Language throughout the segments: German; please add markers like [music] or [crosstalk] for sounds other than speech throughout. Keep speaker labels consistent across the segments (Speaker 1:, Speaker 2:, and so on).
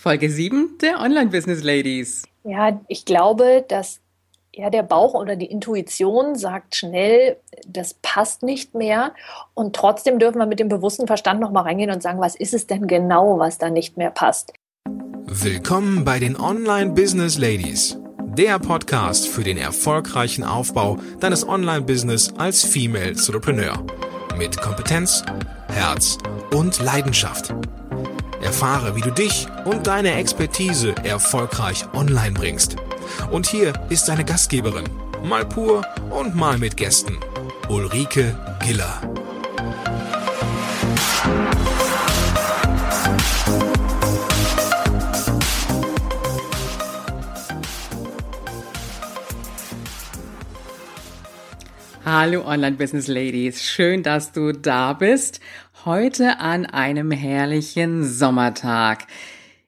Speaker 1: Folge 7 der Online Business Ladies.
Speaker 2: Ja, ich glaube, dass ja, der Bauch oder die Intuition sagt schnell, das passt nicht mehr. Und trotzdem dürfen wir mit dem bewussten Verstand nochmal reingehen und sagen, was ist es denn genau, was da nicht mehr passt.
Speaker 3: Willkommen bei den Online Business Ladies. Der Podcast für den erfolgreichen Aufbau deines Online-Business als Female Entrepreneur. Mit Kompetenz, Herz und Leidenschaft. Erfahre, wie du dich und deine Expertise erfolgreich online bringst. Und hier ist deine Gastgeberin, mal pur und mal mit Gästen, Ulrike Giller.
Speaker 1: Hallo Online Business Ladies, schön, dass du da bist. Heute an einem herrlichen Sommertag.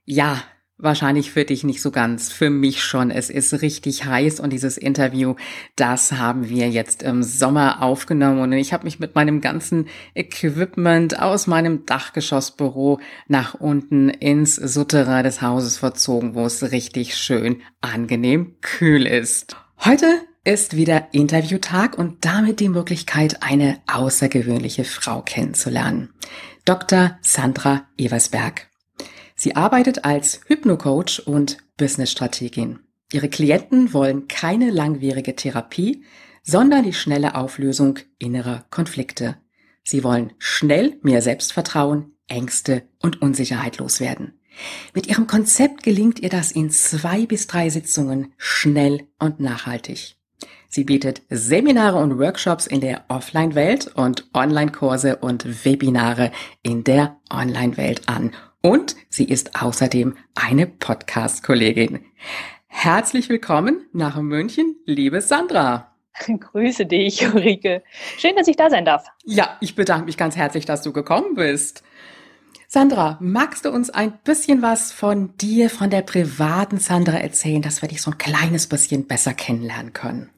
Speaker 1: Ja, wahrscheinlich für dich nicht so ganz, für mich schon. Es ist richtig heiß und dieses Interview, das haben wir jetzt im Sommer aufgenommen und ich habe mich mit meinem ganzen Equipment aus meinem Dachgeschossbüro nach unten ins Souterrain des Hauses verzogen, wo es richtig schön angenehm kühl ist. Heute ist wieder Interviewtag und damit die Möglichkeit, eine außergewöhnliche Frau kennenzulernen. Dr. Sandra Eversberg. Sie arbeitet als Hypnocoach und Businessstrategin. Ihre Klienten wollen keine langwierige Therapie, sondern die schnelle Auflösung innerer Konflikte. Sie wollen schnell mehr Selbstvertrauen, Ängste und Unsicherheit loswerden. Mit ihrem Konzept gelingt ihr das in zwei bis drei Sitzungen schnell und nachhaltig. Sie bietet Seminare und Workshops in der Offline-Welt und Online-Kurse und Webinare in der Online-Welt an. Und sie ist außerdem eine Podcast-Kollegin. Herzlich willkommen nach München, liebe Sandra. [laughs]
Speaker 2: Grüße dich, Ulrike. Schön, dass ich da sein darf.
Speaker 1: Ja, ich bedanke mich ganz herzlich, dass du gekommen bist. Sandra, magst du uns ein bisschen was von dir, von der privaten Sandra erzählen, dass wir dich so ein kleines bisschen besser kennenlernen können?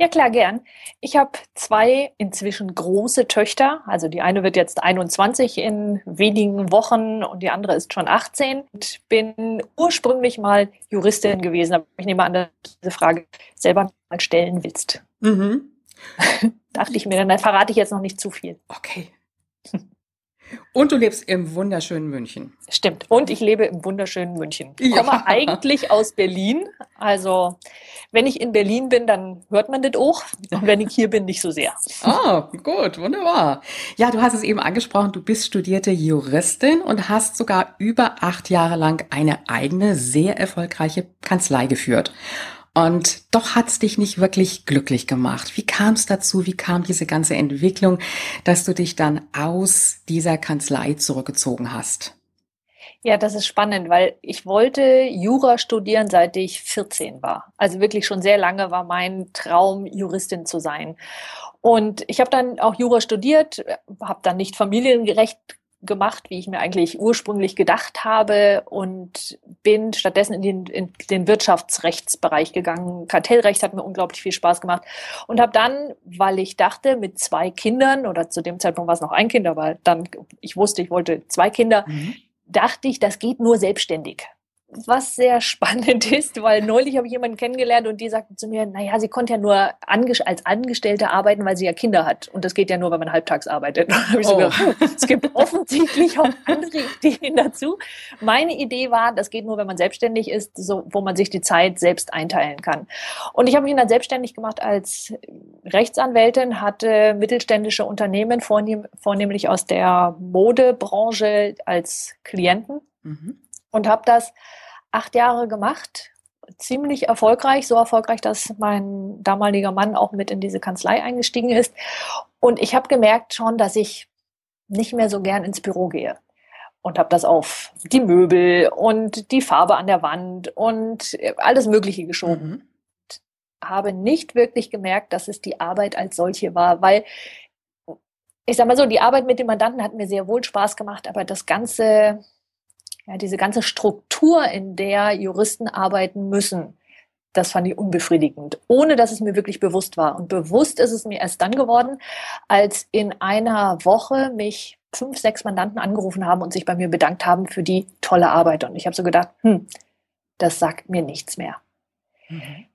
Speaker 2: Ja, klar, gern. Ich habe zwei inzwischen große Töchter. Also die eine wird jetzt 21 in wenigen Wochen und die andere ist schon 18. Ich bin ursprünglich mal Juristin gewesen, aber ich nehme an, dass du diese Frage selber mal stellen willst. Mhm. [laughs] Dachte ich mir, dann verrate ich jetzt noch nicht zu viel.
Speaker 1: Okay. [laughs] Und du lebst im wunderschönen München.
Speaker 2: Stimmt. Und ich lebe im wunderschönen München. Ich ja. komme eigentlich aus Berlin. Also, wenn ich in Berlin bin, dann hört man das auch. Und wenn ich hier bin, nicht so sehr.
Speaker 1: Ah, gut, wunderbar. Ja, du hast es eben angesprochen, du bist studierte Juristin und hast sogar über acht Jahre lang eine eigene, sehr erfolgreiche Kanzlei geführt. Und doch hat es dich nicht wirklich glücklich gemacht. Wie kam es dazu? Wie kam diese ganze Entwicklung, dass du dich dann aus dieser Kanzlei zurückgezogen hast?
Speaker 2: Ja, das ist spannend, weil ich wollte Jura studieren, seit ich 14 war. Also wirklich schon sehr lange war mein Traum, Juristin zu sein. Und ich habe dann auch Jura studiert, habe dann nicht familiengerecht gemacht, wie ich mir eigentlich ursprünglich gedacht habe und bin stattdessen in den, in den Wirtschaftsrechtsbereich gegangen. Kartellrecht hat mir unglaublich viel Spaß gemacht und habe dann, weil ich dachte, mit zwei Kindern oder zu dem Zeitpunkt war es noch ein Kind, aber dann, ich wusste, ich wollte zwei Kinder, mhm. dachte ich, das geht nur selbstständig was sehr [laughs] spannend ist, weil neulich habe ich jemanden kennengelernt und die sagte zu mir, naja, sie konnte ja nur als Angestellte arbeiten, weil sie ja Kinder hat. Und das geht ja nur, wenn man halbtags arbeitet. [laughs] Oh. so gedacht, hm, es gibt offensichtlich auch andere Ideen dazu. Meine Idee war, das geht nur, wenn man selbstständig ist, so, wo man sich die Zeit selbst einteilen kann. Und ich habe mich dann selbstständig gemacht als Rechtsanwältin, hatte mittelständische Unternehmen, vornehm, vornehmlich aus der Modebranche als Klienten. Mhm und habe das acht Jahre gemacht, ziemlich erfolgreich, so erfolgreich, dass mein damaliger Mann auch mit in diese Kanzlei eingestiegen ist. Und ich habe gemerkt schon, dass ich nicht mehr so gern ins Büro gehe und habe das auf die Möbel und die Farbe an der Wand und alles Mögliche geschoben. Mhm. Habe nicht wirklich gemerkt, dass es die Arbeit als solche war, weil ich sag mal so, die Arbeit mit dem Mandanten hat mir sehr wohl Spaß gemacht, aber das ganze ja, diese ganze Struktur, in der Juristen arbeiten müssen, das fand ich unbefriedigend, ohne dass es mir wirklich bewusst war. Und bewusst ist es mir erst dann geworden, als in einer Woche mich fünf, sechs Mandanten angerufen haben und sich bei mir bedankt haben für die tolle Arbeit. Und ich habe so gedacht, hm, das sagt mir nichts mehr. Mhm.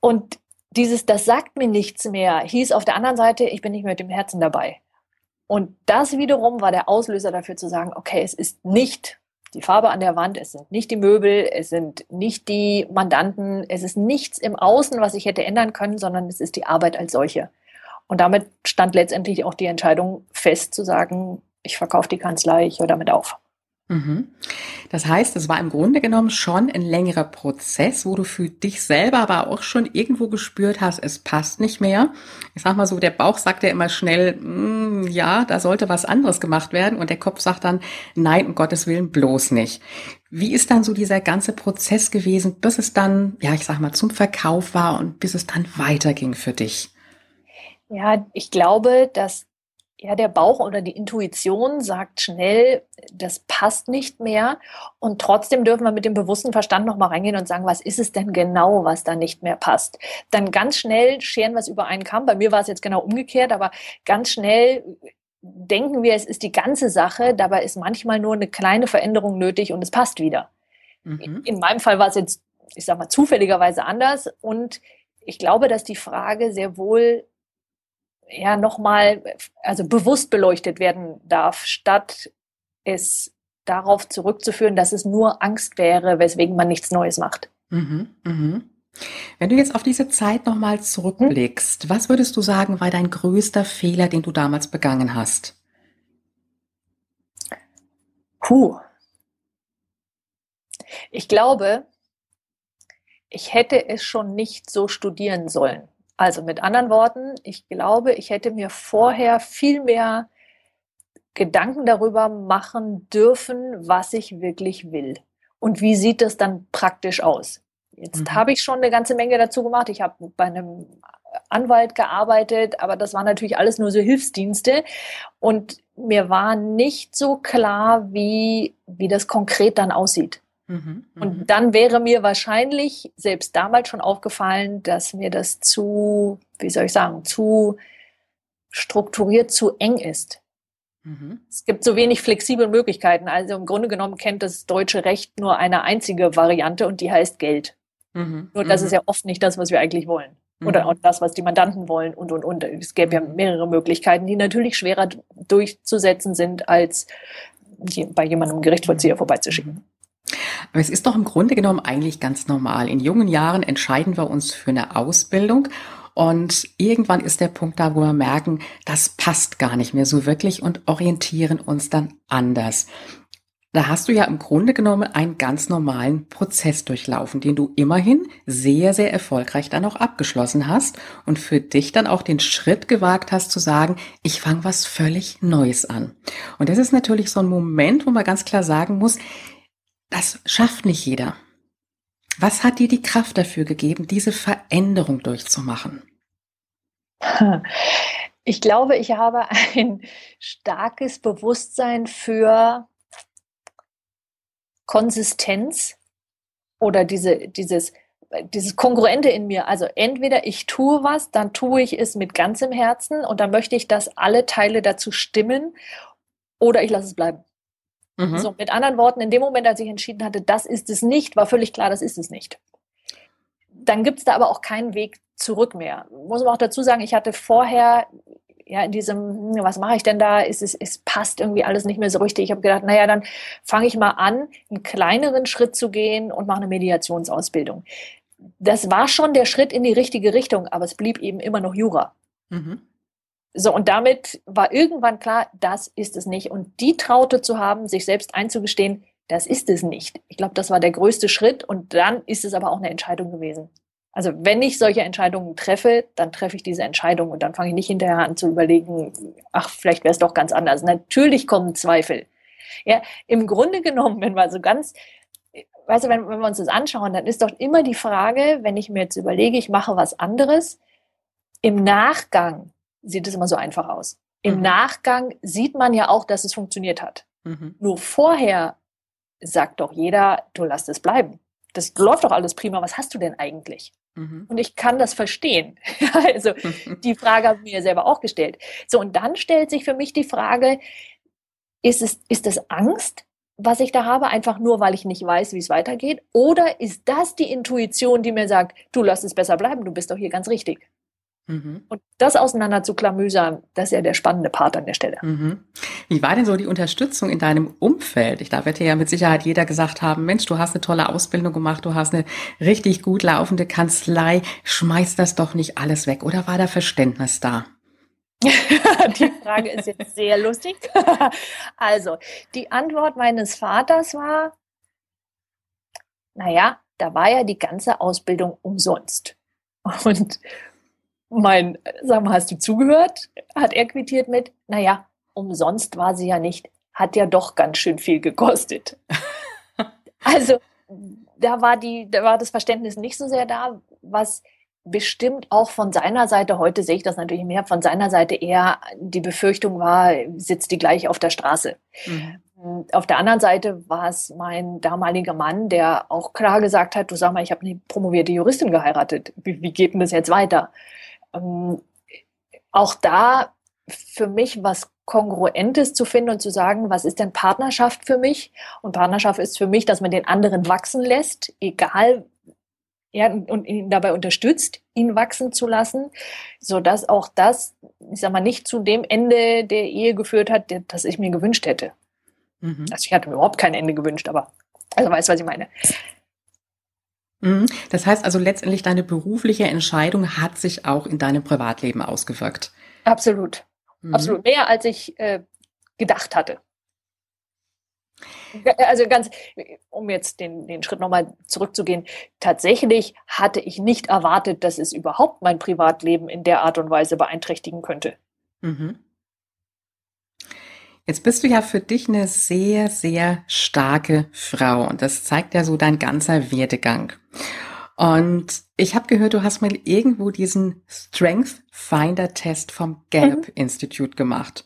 Speaker 2: Und dieses, das sagt mir nichts mehr, hieß auf der anderen Seite, ich bin nicht mehr mit dem Herzen dabei. Und das wiederum war der Auslöser dafür zu sagen, okay, es ist nicht die Farbe an der Wand, es sind nicht die Möbel, es sind nicht die Mandanten, es ist nichts im Außen, was ich hätte ändern können, sondern es ist die Arbeit als solche. Und damit stand letztendlich auch die Entscheidung fest zu sagen, ich verkaufe die Kanzlei, ich höre damit auf.
Speaker 1: Mhm. Das heißt, es war im Grunde genommen schon ein längerer Prozess, wo du für dich selber aber auch schon irgendwo gespürt hast, es passt nicht mehr. Ich sag mal so, der Bauch sagt ja immer schnell, mm, ja, da sollte was anderes gemacht werden und der Kopf sagt dann, nein, um Gottes Willen bloß nicht. Wie ist dann so dieser ganze Prozess gewesen, bis es dann, ja, ich sag mal, zum Verkauf war und bis es dann weiterging für dich?
Speaker 2: Ja, ich glaube, dass ja, der Bauch oder die Intuition sagt schnell, das passt nicht mehr. Und trotzdem dürfen wir mit dem bewussten Verstand nochmal reingehen und sagen, was ist es denn genau, was da nicht mehr passt? Dann ganz schnell scheren wir es über einen Kamm. Bei mir war es jetzt genau umgekehrt, aber ganz schnell denken wir, es ist die ganze Sache. Dabei ist manchmal nur eine kleine Veränderung nötig und es passt wieder. Mhm. In meinem Fall war es jetzt, ich sag mal, zufälligerweise anders. Und ich glaube, dass die Frage sehr wohl ja nochmal, also bewusst beleuchtet werden darf, statt es darauf zurückzuführen, dass es nur Angst wäre, weswegen man nichts Neues macht. Mhm,
Speaker 1: mhm. Wenn du jetzt auf diese Zeit nochmal zurückblickst, hm? was würdest du sagen, war dein größter Fehler, den du damals begangen hast?
Speaker 2: Puh. Ich glaube, ich hätte es schon nicht so studieren sollen. Also mit anderen Worten, ich glaube, ich hätte mir vorher viel mehr Gedanken darüber machen dürfen, was ich wirklich will. Und wie sieht das dann praktisch aus? Jetzt mhm. habe ich schon eine ganze Menge dazu gemacht. Ich habe bei einem Anwalt gearbeitet, aber das waren natürlich alles nur so Hilfsdienste. Und mir war nicht so klar, wie, wie das konkret dann aussieht. Mhm, und mhm. dann wäre mir wahrscheinlich selbst damals schon aufgefallen, dass mir das zu, wie soll ich sagen, zu strukturiert, zu eng ist. Mhm. Es gibt so wenig flexible Möglichkeiten. Also im Grunde genommen kennt das deutsche Recht nur eine einzige Variante und die heißt Geld. Mhm. Nur das ist mhm. ja oft nicht das, was wir eigentlich wollen. Oder mhm. auch das, was die Mandanten wollen und, und, und. Es gäbe ja mehrere Möglichkeiten, die natürlich schwerer durchzusetzen sind, als bei jemandem Gerichtsvollzieher vorbeizuschicken.
Speaker 1: Aber es ist doch im Grunde genommen eigentlich ganz normal. In jungen Jahren entscheiden wir uns für eine Ausbildung und irgendwann ist der Punkt da, wo wir merken, das passt gar nicht mehr so wirklich und orientieren uns dann anders. Da hast du ja im Grunde genommen einen ganz normalen Prozess durchlaufen, den du immerhin sehr, sehr erfolgreich dann auch abgeschlossen hast und für dich dann auch den Schritt gewagt hast zu sagen, ich fange was völlig Neues an. Und das ist natürlich so ein Moment, wo man ganz klar sagen muss, das schafft nicht jeder. Was hat dir die Kraft dafür gegeben, diese Veränderung durchzumachen? [laughs]
Speaker 2: Ich glaube, ich habe ein starkes Bewusstsein für Konsistenz oder diese, dieses, dieses Kongruente in mir. Also entweder ich tue was, dann tue ich es mit ganzem Herzen und dann möchte ich, dass alle Teile dazu stimmen oder ich lasse es bleiben. Mhm. So, mit anderen Worten, in dem Moment, als ich entschieden hatte, das ist es nicht, war völlig klar, das ist es nicht. Dann gibt es da aber auch keinen Weg zurück mehr. Muss man auch dazu sagen, ich hatte vorher ja in diesem, hm, was mache ich denn da? Ist es, es passt irgendwie alles nicht mehr so richtig. Ich habe gedacht, naja, dann fange ich mal an, einen kleineren Schritt zu gehen und mache eine Mediationsausbildung. Das war schon der Schritt in die richtige Richtung, aber es blieb eben immer noch Jura. Mhm. So, und damit war irgendwann klar, das ist es nicht. Und die Traute zu haben, sich selbst einzugestehen, das ist es nicht. Ich glaube, das war der größte Schritt. Und dann ist es aber auch eine Entscheidung gewesen. Also wenn ich solche Entscheidungen treffe, dann treffe ich diese Entscheidung und dann fange ich nicht hinterher an zu überlegen, ach, vielleicht wäre es doch ganz anders. Natürlich kommen Zweifel. Ja, im Grunde genommen, wenn wir so ganz, weißt du, wenn, wenn wir uns das anschauen, dann ist doch immer die Frage, wenn ich mir jetzt überlege, ich mache was anderes, im Nachgang sieht es immer so einfach aus. Im mhm. Nachgang sieht man ja auch, dass es funktioniert hat. Mhm. Nur vorher sagt doch jeder, du lass es bleiben. Das läuft doch alles prima. Was hast du denn eigentlich? Mhm. Und ich kann das verstehen. [laughs] also [laughs] die Frage habe ich mir selber auch gestellt. So, und dann stellt sich für mich die Frage, Ist es, ist es Angst, was ich da habe, einfach nur, weil ich nicht weiß, wie es weitergeht? Oder ist das die Intuition, die mir sagt, du lass es besser bleiben, du bist doch hier ganz richtig? Mhm. Und das auseinander zu klamüsern, das ist ja der spannende Part an der Stelle. Mhm.
Speaker 1: Wie war denn so die Unterstützung in deinem Umfeld? Ich, wird dir ja mit Sicherheit jeder gesagt haben, Mensch, du hast eine tolle Ausbildung gemacht, du hast eine richtig gut laufende Kanzlei, schmeiß das doch nicht alles weg. Oder war da Verständnis da? [laughs]
Speaker 2: die Frage ist jetzt sehr lustig. [laughs] also, die Antwort meines Vaters war, naja, da war ja die ganze Ausbildung umsonst. Und mein, sag mal, hast du zugehört? Hat er quittiert mit, naja, umsonst war sie ja nicht, hat ja doch ganz schön viel gekostet. [laughs] also, da war die, da war das Verständnis nicht so sehr da, was bestimmt auch von seiner Seite, heute sehe ich das natürlich mehr, von seiner Seite eher die Befürchtung war, sitzt die gleich auf der Straße. Mhm. Auf der anderen Seite war es mein damaliger Mann, der auch klar gesagt hat, du sag mal, ich habe eine promovierte Juristin geheiratet. Wie, wie geht denn das jetzt weiter? Ähm, auch da für mich was Kongruentes zu finden und zu sagen, was ist denn Partnerschaft für mich? Und Partnerschaft ist für mich, dass man den anderen wachsen lässt, egal ja, und ihn dabei unterstützt, ihn wachsen zu lassen, so dass auch das, ich sag mal, nicht zu dem Ende der Ehe geführt hat, das ich mir gewünscht hätte. Mhm. Also ich hatte mir überhaupt kein Ende gewünscht, aber also weißt, was ich meine.
Speaker 1: Mhm. Das heißt also letztendlich, deine berufliche Entscheidung hat sich auch in deinem Privatleben ausgewirkt.
Speaker 2: Absolut. Mhm. Absolut. Mehr als ich äh, gedacht hatte. Also ganz, um jetzt den, den Schritt nochmal zurückzugehen, tatsächlich hatte ich nicht erwartet, dass es überhaupt mein Privatleben in der Art und Weise beeinträchtigen könnte. Mhm.
Speaker 1: Jetzt bist du ja für dich eine sehr, sehr starke Frau und das zeigt ja so dein ganzer Werdegang. Und ich habe gehört, du hast mal irgendwo diesen Strength Finder Test vom Gallup mhm. Institute gemacht.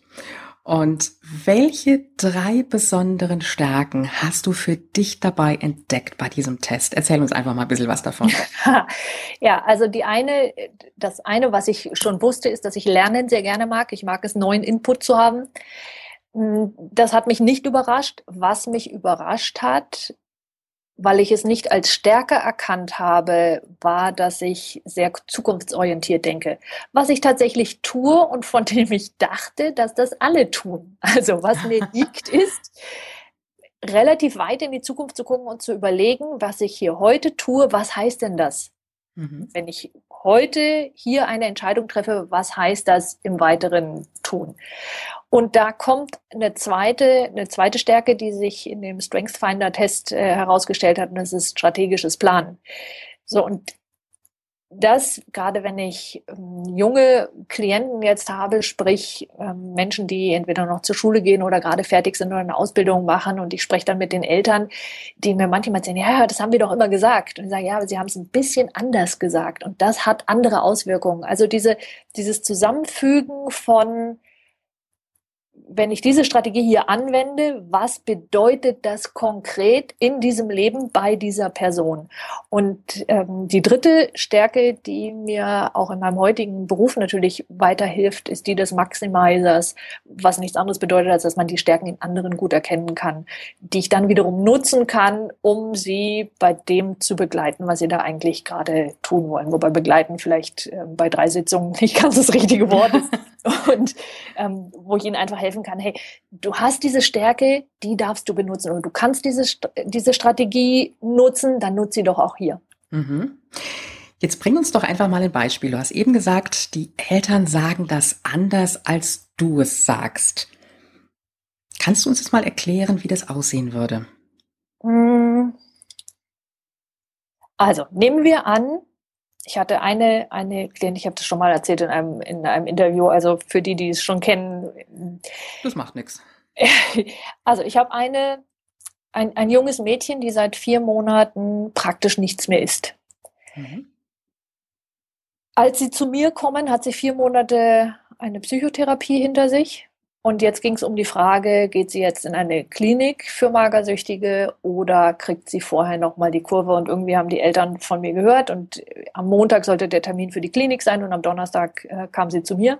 Speaker 1: Und welche drei besonderen Stärken hast du für dich dabei entdeckt bei diesem Test? Erzähl uns einfach mal ein bisschen was davon. [laughs]
Speaker 2: ja, also die eine, das eine, was ich schon wusste, ist, dass ich Lernen sehr gerne mag. Ich mag es, neuen Input zu haben. Hm, das hat mich nicht überrascht. Was mich überrascht hat, weil ich es nicht als Stärke erkannt habe, war, dass ich sehr zukunftsorientiert denke. Was ich tatsächlich tue und von [laughs] dem ich dachte, dass das alle tun. Also was mir [laughs] liegt, ist, relativ weit in die Zukunft zu gucken und zu überlegen, was ich hier heute tue, was heißt denn das? Mhm. Wenn ich heute hier eine Entscheidung treffe, was heißt das im weiteren tun? Und da kommt eine zweite, eine zweite Stärke, die sich in dem Strength Finder Test äh, herausgestellt hat, und das ist strategisches Planen. So, und das, gerade wenn ich ähm, junge Klienten jetzt habe, sprich ähm, Menschen, die entweder noch zur Schule gehen oder gerade fertig sind oder eine Ausbildung machen und ich spreche dann mit den Eltern, die mir manchmal sagen, ja, das haben wir doch immer gesagt. Und ich sage, ja, aber sie haben es ein bisschen anders gesagt und das hat andere Auswirkungen. Also diese, dieses Zusammenfügen von wenn ich diese Strategie hier anwende, was bedeutet das konkret in diesem Leben bei dieser Person? Und ähm, die dritte Stärke, die mir auch in meinem heutigen Beruf natürlich weiterhilft, ist die des Maximizers, was nichts anderes bedeutet, als dass man die Stärken in anderen gut erkennen kann, die ich dann wiederum nutzen kann, um sie bei dem zu begleiten, was sie da eigentlich gerade tun wollen. Wobei begleiten vielleicht äh, bei drei Sitzungen [laughs] nicht ganz das richtige Wort ist. [laughs] Und ähm, wo ich ihnen einfach helfen kann, hey, du hast diese Stärke, die darfst du benutzen oder du kannst diese, diese Strategie nutzen, dann nutze sie doch auch hier. Mhm.
Speaker 1: Jetzt bring uns doch einfach mal ein Beispiel. Du hast eben gesagt, die Eltern sagen das anders, als du es sagst. Kannst du uns das mal erklären, wie das aussehen würde? Hm.
Speaker 2: Also, nehmen wir an, ich hatte eine, eine Klientin, ich habe das schon mal erzählt in einem, in einem Interview, also für die, die es schon kennen.
Speaker 1: Das macht nichts. [laughs]
Speaker 2: Also ich habe eine, ein, ein junges Mädchen, die seit vier Monaten praktisch nichts mehr isst. Mhm. Als sie zu mir kommen, hat sie vier Monate eine Psychotherapie hinter sich und jetzt ging es um die Frage, geht sie jetzt in eine Klinik für Magersüchtige oder kriegt sie vorher nochmal die Kurve? Und irgendwie haben die Eltern von mir gehört und am Montag sollte der Termin für die Klinik sein und am Donnerstag äh, kam sie zu mir.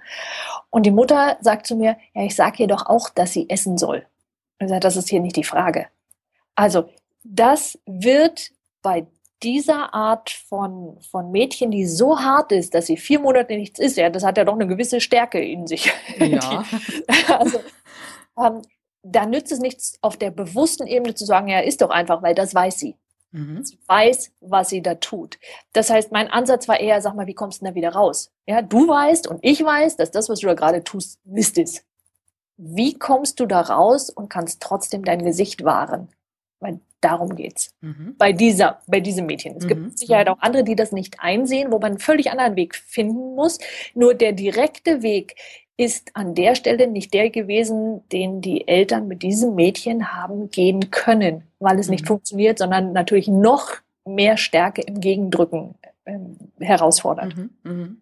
Speaker 2: Und die Mutter sagt zu mir, ja, ich sage ihr doch auch, dass sie essen soll. Und ich sage, das ist hier nicht die Frage. Also, das wird bei dieser Art von, von Mädchen, die so hart ist, dass sie vier Monate nichts ist, ja, das hat ja doch eine gewisse Stärke in sich. [laughs] Ja. also, ähm, da nützt es nichts, auf der bewussten Ebene zu sagen, ja, ist doch einfach, weil das weiß sie. Mhm. Sie weiß, was sie da tut. Das heißt, mein Ansatz war eher, sag mal, wie kommst du denn da wieder raus? Ja, du weißt und ich weiß, dass das, was du da gerade tust, Mist ist. Wie kommst du da raus und kannst trotzdem dein Gesicht wahren? Weil darum geht's. Mhm. Bei dieser, bei diesem Mädchen. Es mhm. gibt sicher auch andere, die das nicht einsehen, wo man einen völlig anderen Weg finden muss. Nur der direkte Weg ist an der Stelle nicht der gewesen, den die Eltern mit diesem Mädchen haben gehen können, weil es mhm. nicht funktioniert, sondern natürlich noch mehr Stärke im Gegendrücken äh, herausfordert. Mhm. Mhm.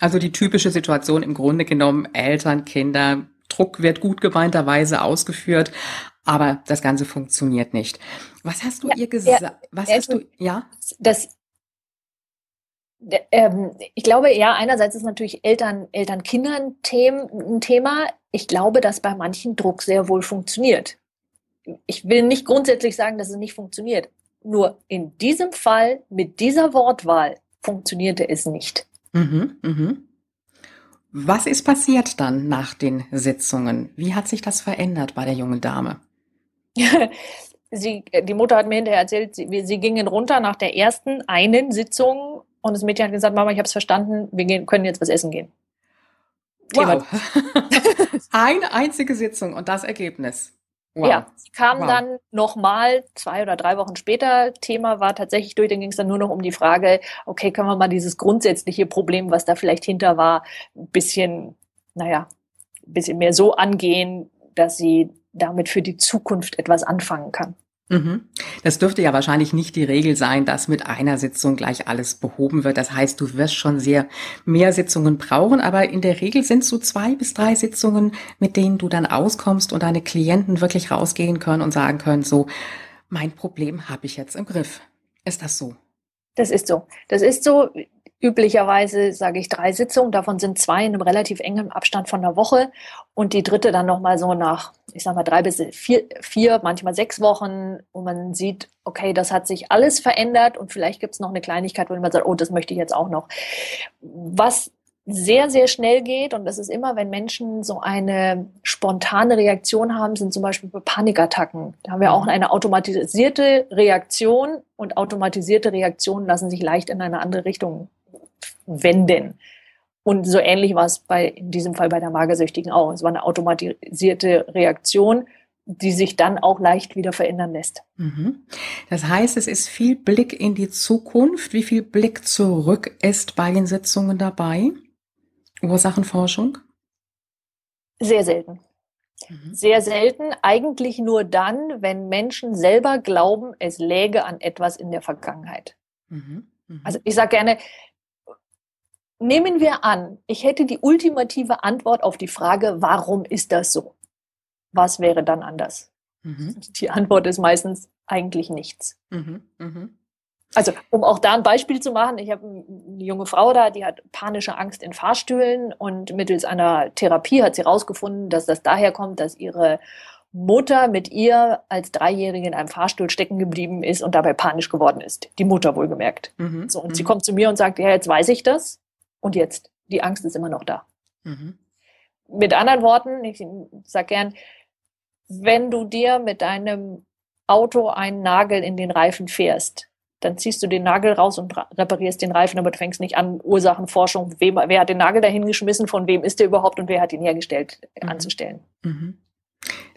Speaker 1: Also die typische Situation im Grunde genommen, Eltern, Kinder, Druck wird gut gemeinterweise ausgeführt, aber das Ganze funktioniert nicht. Was hast du ja, ihr gesagt? Ja, Was hast du, ja?
Speaker 2: Das, ähm, ich glaube, ja, einerseits ist natürlich Eltern, Eltern-Kindern ein Thema. Ich glaube, dass bei manchen Druck sehr wohl funktioniert. Ich will nicht grundsätzlich sagen, dass es nicht funktioniert. Nur in diesem Fall, mit dieser Wortwahl, funktionierte es nicht. Mhm,
Speaker 1: mhm. Was ist passiert dann nach den Sitzungen? Wie hat sich das verändert bei der jungen Dame?
Speaker 2: Sie, die Mutter hat mir hinterher erzählt, sie, sie gingen runter nach der ersten einen Sitzung und das Mädchen hat gesagt, Mama, ich habe es verstanden, wir gehen, können jetzt was essen gehen.
Speaker 1: Wow. [laughs] Eine einzige Sitzung und das Ergebnis.
Speaker 2: Wow. Ja, sie kam wow. dann nochmal zwei oder drei Wochen später. Thema war tatsächlich durch, dann ging es dann nur noch um die Frage, okay, können wir mal dieses grundsätzliche Problem, was da vielleicht hinter war, ein bisschen, naja, ein bisschen mehr so angehen, dass sie damit für die Zukunft etwas anfangen kann.
Speaker 1: Mhm. Das dürfte ja wahrscheinlich nicht die Regel sein, dass mit einer Sitzung gleich alles behoben wird. Das heißt, du wirst schon sehr mehr Sitzungen brauchen, aber in der Regel sind es so zwei bis drei Sitzungen, mit denen du dann auskommst und deine Klienten wirklich rausgehen können und sagen können, so, mein Problem habe ich jetzt im Griff. Ist das so?
Speaker 2: Das ist so. Das ist so. Üblicherweise sage ich drei Sitzungen, davon sind zwei in einem relativ engen Abstand von einer Woche und die dritte dann nochmal so nach, ich sag mal, drei bis vier, vier, manchmal sechs Wochen, wo man sieht, okay, das hat sich alles verändert und vielleicht gibt es noch eine Kleinigkeit, wo man sagt, oh, das möchte ich jetzt auch noch. Was sehr, sehr schnell geht, und das ist immer, wenn Menschen so eine spontane Reaktion haben, sind zum Beispiel bei Panikattacken. Da haben wir auch mhm. eine automatisierte Reaktion und automatisierte Reaktionen lassen sich leicht in eine andere Richtung wenden. Und so ähnlich war es bei, in diesem Fall bei der Magersüchtigen auch. Es war eine automatisierte Reaktion, die sich dann auch leicht wieder verändern lässt. Mhm.
Speaker 1: Das heißt, es ist viel Blick in die Zukunft. Wie viel Blick zurück ist bei den Sitzungen dabei? Ursachenforschung?
Speaker 2: Sehr selten. Mhm. Sehr selten. Eigentlich nur dann, wenn Menschen selber glauben, es läge an etwas in der Vergangenheit. Mhm. Mhm. Also ich sage gerne, Nehmen wir an, ich hätte die ultimative Antwort auf die Frage, warum ist das so? Was wäre dann anders? Mhm. Die Antwort ist meistens eigentlich nichts. Mhm. Mhm. Also, um auch da ein Beispiel zu machen, ich habe eine junge Frau da, die hat panische Angst in Fahrstühlen und mittels einer Therapie hat sie herausgefunden, dass das daher kommt, dass ihre Mutter mit ihr als Dreijährige in einem Fahrstuhl stecken geblieben ist und dabei panisch geworden ist. Die Mutter wohlgemerkt. Mhm. So, und sie mhm. kommt zu mir und sagt, ja, jetzt weiß ich das. Und jetzt, die Angst ist immer noch da. Mhm. Mit anderen Worten, ich sage gern, wenn du dir mit deinem Auto einen Nagel in den Reifen fährst, dann ziehst du den Nagel raus und reparierst den Reifen, aber du fängst nicht an, Ursachenforschung, wem, wer hat den Nagel dahin geschmissen, von wem ist der überhaupt und wer hat ihn hergestellt, mhm. anzustellen. Mhm.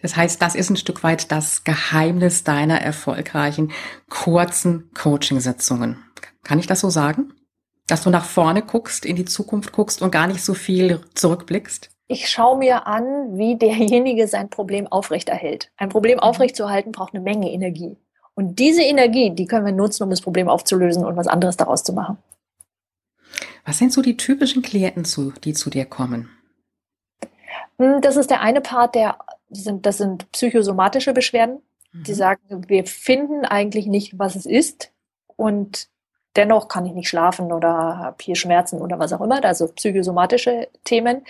Speaker 1: Das heißt, das ist ein Stück weit das Geheimnis deiner erfolgreichen kurzen Coaching-Sitzungen. Kann ich das so sagen? Dass du nach vorne guckst, in die Zukunft guckst und gar nicht so viel zurückblickst?
Speaker 2: Ich schaue mir an, wie derjenige sein Problem aufrechterhält. Ein Problem mhm. aufrechtzuerhalten braucht eine Menge Energie. Und diese Energie, die können wir nutzen, um das Problem aufzulösen und was anderes daraus zu machen.
Speaker 1: Was sind so die typischen Klienten, die zu dir kommen?
Speaker 2: Hm, das ist der eine Part, der sind, das sind psychosomatische Beschwerden. Mhm. Die sagen, wir finden eigentlich nicht, was es ist. Und dennoch kann ich nicht schlafen oder habe hier Schmerzen oder was auch immer, also psychosomatische Themen.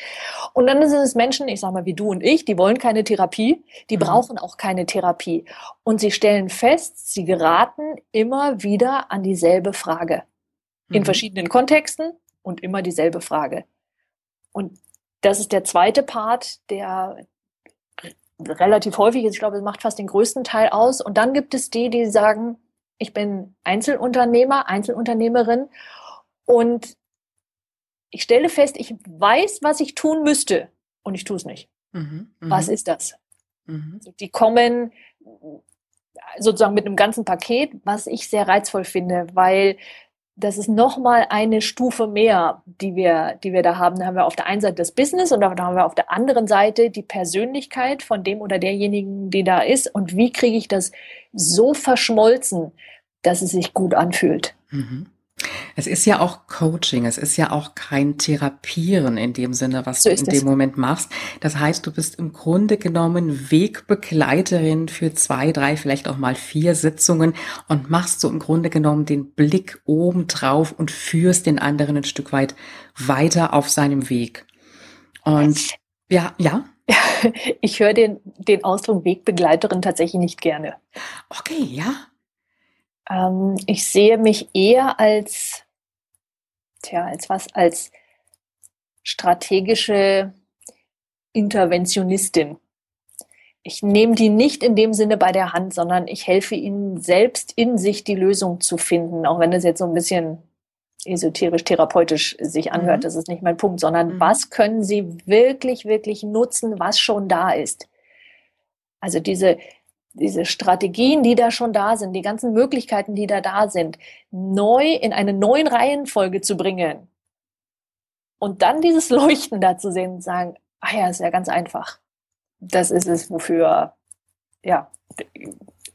Speaker 2: Und dann sind es Menschen, ich sage mal wie du und ich, die wollen keine Therapie, die mhm. brauchen auch keine Therapie. Und sie stellen fest, sie geraten immer wieder an dieselbe Frage. In mhm. verschiedenen Kontexten und immer dieselbe Frage. Und das ist der zweite Part, der relativ häufig ist. Ich glaube, es macht fast den größten Teil aus. Und dann gibt es die, die sagen, ich bin Einzelunternehmer, Einzelunternehmerin und ich stelle fest, ich weiß, was ich tun müsste und ich tue es nicht. Mhm, was mhm. ist das? Mhm. Die kommen sozusagen mit einem ganzen Paket, was ich sehr reizvoll finde, weil das ist nochmal eine Stufe mehr, die wir, die wir da haben. Da haben wir auf der einen Seite das Business und da haben wir auf der anderen Seite die Persönlichkeit von dem oder derjenigen, die da ist. Und wie kriege ich das so verschmolzen, dass es sich gut anfühlt? Mhm.
Speaker 1: Es ist ja auch Coaching, es ist ja auch kein Therapieren in dem Sinne, was so du in dem Moment machst. Das heißt, du bist im Grunde genommen Wegbegleiterin für zwei, drei, vielleicht auch mal vier Sitzungen und machst so im Grunde genommen den Blick oben drauf und führst den anderen ein Stück weit weiter auf seinem Weg. Und ja, ja. [laughs]
Speaker 2: Ich höre den, den Ausdruck Wegbegleiterin tatsächlich nicht gerne.
Speaker 1: Okay, ja.
Speaker 2: Ähm, ich sehe mich eher als, tja, als was, als strategische Interventionistin. Ich nehme die nicht in dem Sinne bei der Hand, sondern ich helfe ihnen selbst in sich die Lösung zu finden, auch wenn das jetzt so ein bisschen esoterisch therapeutisch sich anhört, mhm. das ist nicht mein Punkt, sondern mhm. was können sie wirklich, wirklich nutzen, was schon da ist. Also diese, diese Strategien, die da schon da sind, die ganzen Möglichkeiten, die da da sind, neu in eine neuen Reihenfolge zu bringen und dann dieses [laughs] Leuchten da zu sehen und sagen, ah ja, ist ja ganz einfach. Das ist es, wofür, ja,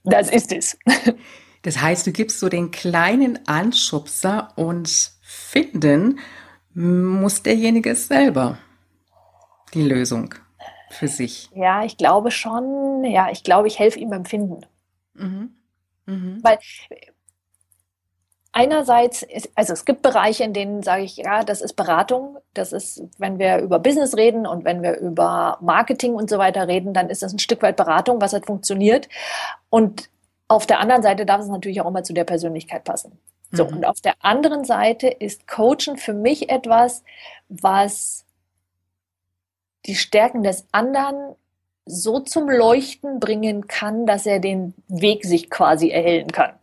Speaker 2: das ist es. [laughs]
Speaker 1: Das heißt, du gibst so den kleinen Anschubser und finden muss derjenige es selber. Die Lösung für sich?
Speaker 2: Ja, ich glaube schon. Ja, ich glaube, ich helfe ihm beim Finden. Mhm. Mhm. Weil einerseits, ist, also es gibt Bereiche, in denen sage ich, ja, das ist Beratung. Das ist, wenn wir über Business reden und wenn wir über Marketing und so weiter reden, dann ist das ein Stück weit Beratung, was halt funktioniert. Und auf der anderen Seite darf es natürlich auch immer zu der Persönlichkeit passen. So, mhm. und auf der anderen Seite ist Coachen für mich etwas, was die Stärken des anderen so zum Leuchten bringen kann, dass er den Weg sich quasi erhellen kann.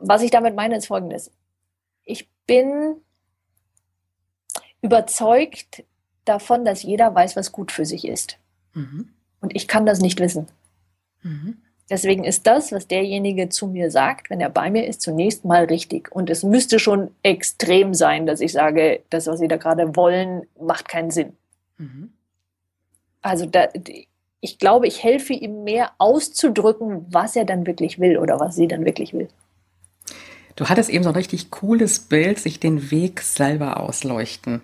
Speaker 2: Was ich damit meine, ist folgendes. Ich bin überzeugt davon, dass jeder weiß, was gut für sich ist. Mhm. Und ich kann das nicht wissen. Mhm. Deswegen ist das, was derjenige zu mir sagt, wenn er bei mir ist, zunächst mal richtig. Und es müsste schon extrem sein, dass ich sage, das, was Sie da gerade wollen, macht keinen Sinn. Mhm. Also da, ich glaube, ich helfe ihm mehr auszudrücken, was er dann wirklich will oder was sie dann wirklich will.
Speaker 1: Du hattest eben so ein richtig cooles Bild, sich den Weg selber ausleuchten.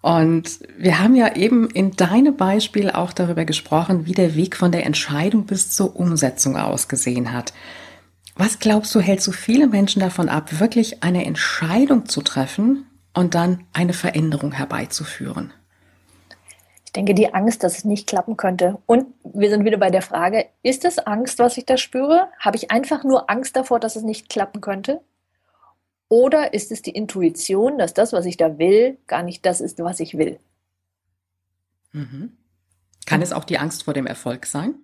Speaker 1: Und wir haben ja eben in deinem Beispiel auch darüber gesprochen, wie der Weg von der Entscheidung bis zur Umsetzung ausgesehen hat. Was glaubst du, hält so viele Menschen davon ab, wirklich eine Entscheidung zu treffen und dann eine Veränderung herbeizuführen?
Speaker 2: Ich denke, die Angst, dass es nicht klappen könnte. Und wir sind wieder bei der Frage, ist es Angst, was ich da spüre? Habe ich einfach nur Angst davor, dass es nicht klappen könnte? Oder ist es die Intuition, dass das, was ich da will, gar nicht das ist, was ich will?
Speaker 1: Mhm. Kann es auch die Angst vor dem Erfolg sein?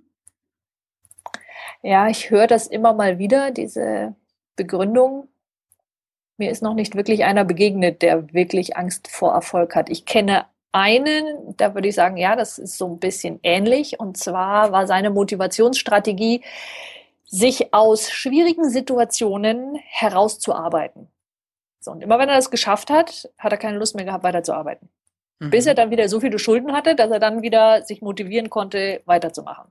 Speaker 2: Ja, ich höre das immer mal wieder, diese Begründung. Mir ist noch nicht wirklich einer begegnet, der wirklich Angst vor Erfolg hat. Ich kenne einen, da würde ich sagen, ja, das ist so ein bisschen ähnlich. Und zwar war seine Motivationsstrategie, sich aus schwierigen Situationen herauszuarbeiten. So, und immer wenn er das geschafft hat, hat er keine Lust mehr gehabt, weiterzuarbeiten. Mhm. Bis er dann wieder so viele Schulden hatte, dass er dann wieder sich motivieren konnte, weiterzumachen.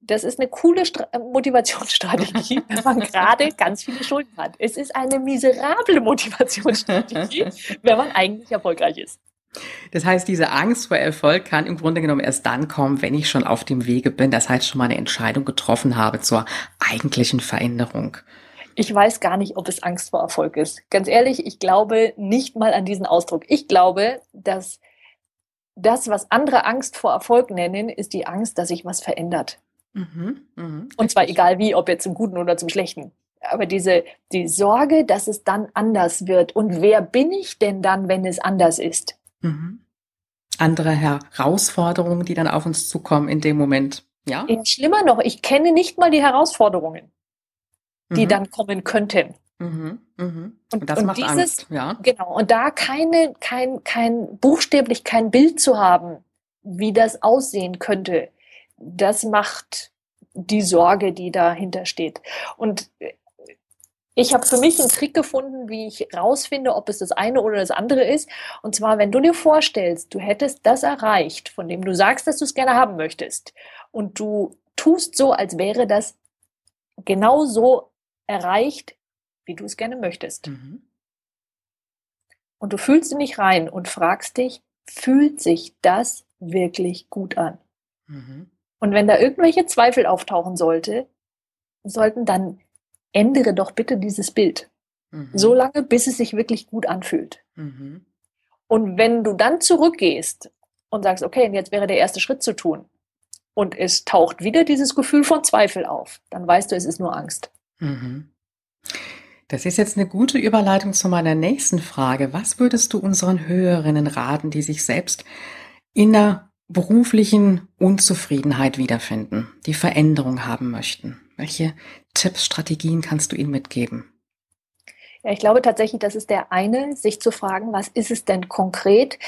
Speaker 2: Das ist eine coole Stra Motivationsstrategie, [laughs] wenn man gerade ganz viele Schulden hat. Es ist eine miserable Motivationsstrategie, [laughs] wenn man eigentlich erfolgreich ist.
Speaker 1: Das heißt, diese Angst vor Erfolg kann im Grunde genommen erst dann kommen, wenn ich schon auf dem Wege bin, das heißt schon mal eine Entscheidung getroffen habe zur eigentlichen Veränderung.
Speaker 2: Ich weiß gar nicht, ob es Angst vor Erfolg ist. Ganz ehrlich, ich glaube nicht mal an diesen Ausdruck. Ich glaube, dass das, was andere Angst vor Erfolg nennen, ist die Angst, dass sich was verändert. Mhm, mh. Und zwar egal wie, ob jetzt zum Guten oder zum Schlechten. Aber diese die Sorge, dass es dann anders wird. Und wer bin ich denn dann, wenn es anders ist? Mhm.
Speaker 1: Andere Herausforderungen, die dann auf uns zukommen in dem Moment. Ja?
Speaker 2: schlimmer noch, ich kenne nicht mal die Herausforderungen, die mhm. dann kommen könnten. Mhm,
Speaker 1: mh. Und, das und macht dieses, Angst, ja.
Speaker 2: Genau. Und da keine, kein, kein, buchstäblich kein Bild zu haben, wie das aussehen könnte, das macht die Sorge, die dahinter steht. Und ich habe für mich einen Trick gefunden, wie ich rausfinde, ob es das eine oder das andere ist. Und zwar, wenn du dir vorstellst, du hättest das erreicht, von dem du sagst, dass du es gerne haben möchtest, und du tust so, als wäre das genau so erreicht, wie du es gerne möchtest. Mhm. Und du fühlst in dich rein und fragst dich, fühlt sich das wirklich gut an? Mhm. Und wenn da irgendwelche Zweifel auftauchen sollte, sollten dann ändere doch bitte dieses Bild. Mhm. So lange, bis es sich wirklich gut anfühlt. Mhm. Und wenn du dann zurückgehst und sagst, okay, jetzt wäre der erste Schritt zu tun, und es taucht wieder dieses Gefühl von Zweifel auf, dann weißt du, es ist nur Angst. Mhm.
Speaker 1: Das ist jetzt eine gute Überleitung zu meiner nächsten Frage. Was würdest du unseren Hörerinnen raten, die sich selbst in der beruflichen Unzufriedenheit wiederfinden, die Veränderung haben möchten? Welche Tipps, Strategien kannst du ihnen mitgeben?
Speaker 2: Ja, ich glaube tatsächlich, das ist der eine, sich zu fragen, was ist es denn konkret?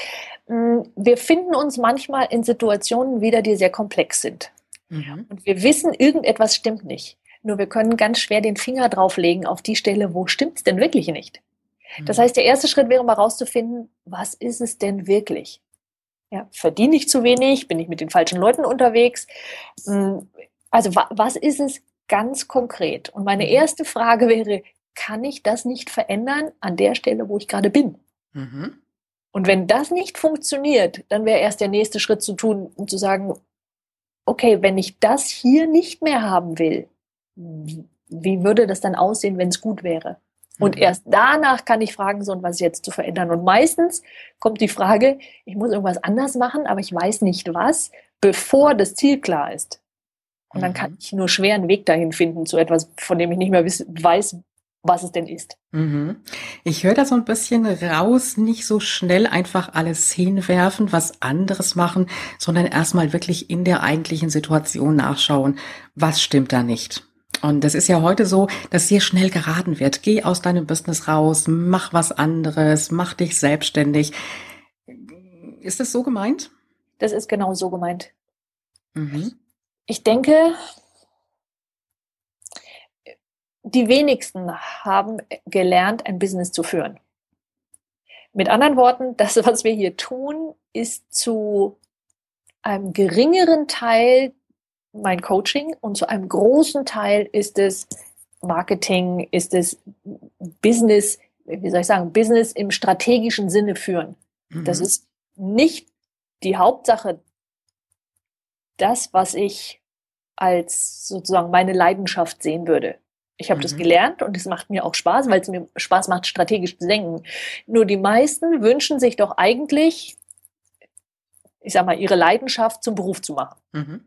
Speaker 2: Hm, wir finden uns manchmal in Situationen wieder, die sehr komplex sind. Mhm. Und wir wissen, irgendetwas stimmt nicht. Nur wir können ganz schwer den Finger drauflegen auf die Stelle, wo stimmt es denn wirklich nicht. Das mhm. heißt, der erste Schritt wäre mal rauszufinden, was ist es denn wirklich? Ja, verdiene ich zu wenig? Bin ich mit den falschen Leuten unterwegs? Hm, also was ist es ganz konkret? Und meine mhm. erste Frage wäre, kann ich das nicht verändern an der Stelle, wo ich gerade bin? Mhm. Und wenn das nicht funktioniert, dann wäre erst der nächste Schritt zu tun, um zu sagen, okay, wenn ich das hier nicht mehr haben will, wie würde das dann aussehen, wenn es gut wäre? Und mhm. erst danach kann ich fragen, so und was jetzt zu verändern. Und meistens kommt die Frage, ich muss irgendwas anders machen, aber ich weiß nicht was, bevor das Ziel klar ist. Und dann kann mhm. ich nur schwer einen Weg dahin finden zu etwas, von dem ich nicht mehr weiß, was es denn ist.
Speaker 1: Mhm. Ich höre da so ein bisschen raus, nicht so schnell einfach alles hinwerfen, was anderes machen, sondern erstmal wirklich in der eigentlichen Situation nachschauen, was stimmt da nicht. Und das ist ja heute so, dass sehr schnell geraten wird. Geh aus deinem Business raus, mach was anderes, mach dich selbstständig. Ist das so gemeint?
Speaker 2: Das ist genau so gemeint. Mhm. Ich denke, die wenigsten haben gelernt, ein Business zu führen. Mit anderen Worten, das, was wir hier tun, ist zu einem geringeren Teil mein Coaching und zu einem großen Teil ist es Marketing, ist es Business, wie soll ich sagen, Business im strategischen Sinne führen. Mhm. Das ist nicht die Hauptsache, das, was ich als sozusagen meine Leidenschaft sehen würde. Ich habe mhm. das gelernt und es macht mir auch Spaß, weil es mir Spaß macht, strategisch zu denken. Nur die meisten wünschen sich doch eigentlich, ich sag mal, ihre Leidenschaft zum Beruf zu machen. Mhm.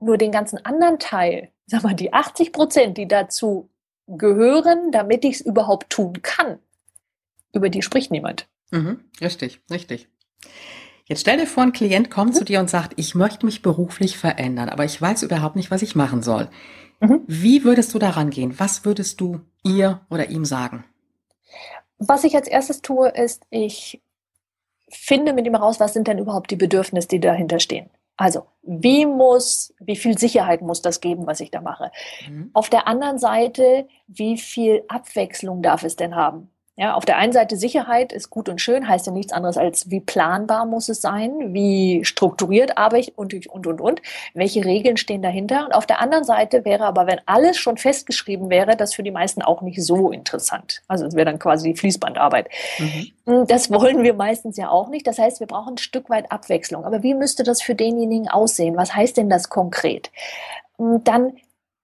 Speaker 2: Nur den ganzen anderen Teil, sag mal, die 80 Prozent, die dazu gehören, damit ich es überhaupt tun kann, über die spricht niemand.
Speaker 1: Mhm. Richtig, richtig. Jetzt stell dir vor, ein Klient kommt mhm. zu dir und sagt, ich möchte mich beruflich verändern, aber ich weiß überhaupt nicht, was ich machen soll. Mhm. Wie würdest du daran gehen? Was würdest du ihr oder ihm sagen?
Speaker 2: Was ich als erstes tue, ist, ich finde mit ihm heraus, was sind denn überhaupt die Bedürfnisse, die dahinter stehen. Also, wie muss, wie viel Sicherheit muss das geben, was ich da mache? Mhm. Auf der anderen Seite, wie viel Abwechslung darf es denn haben? Ja, auf der einen Seite Sicherheit ist gut und schön, heißt ja nichts anderes als, wie planbar muss es sein, wie strukturiert arbeite ich und, und, und, und, welche Regeln stehen dahinter. Und auf der anderen Seite wäre aber, wenn alles schon festgeschrieben wäre, das für die meisten auch nicht so interessant. Also es wäre dann quasi die Fließbandarbeit. Mhm. Hm, das wollen wir meistens ja auch nicht. Das heißt, wir brauchen ein Stück weit Abwechslung. Aber wie müsste das für denjenigen aussehen? Was heißt denn das konkret? Hm, dann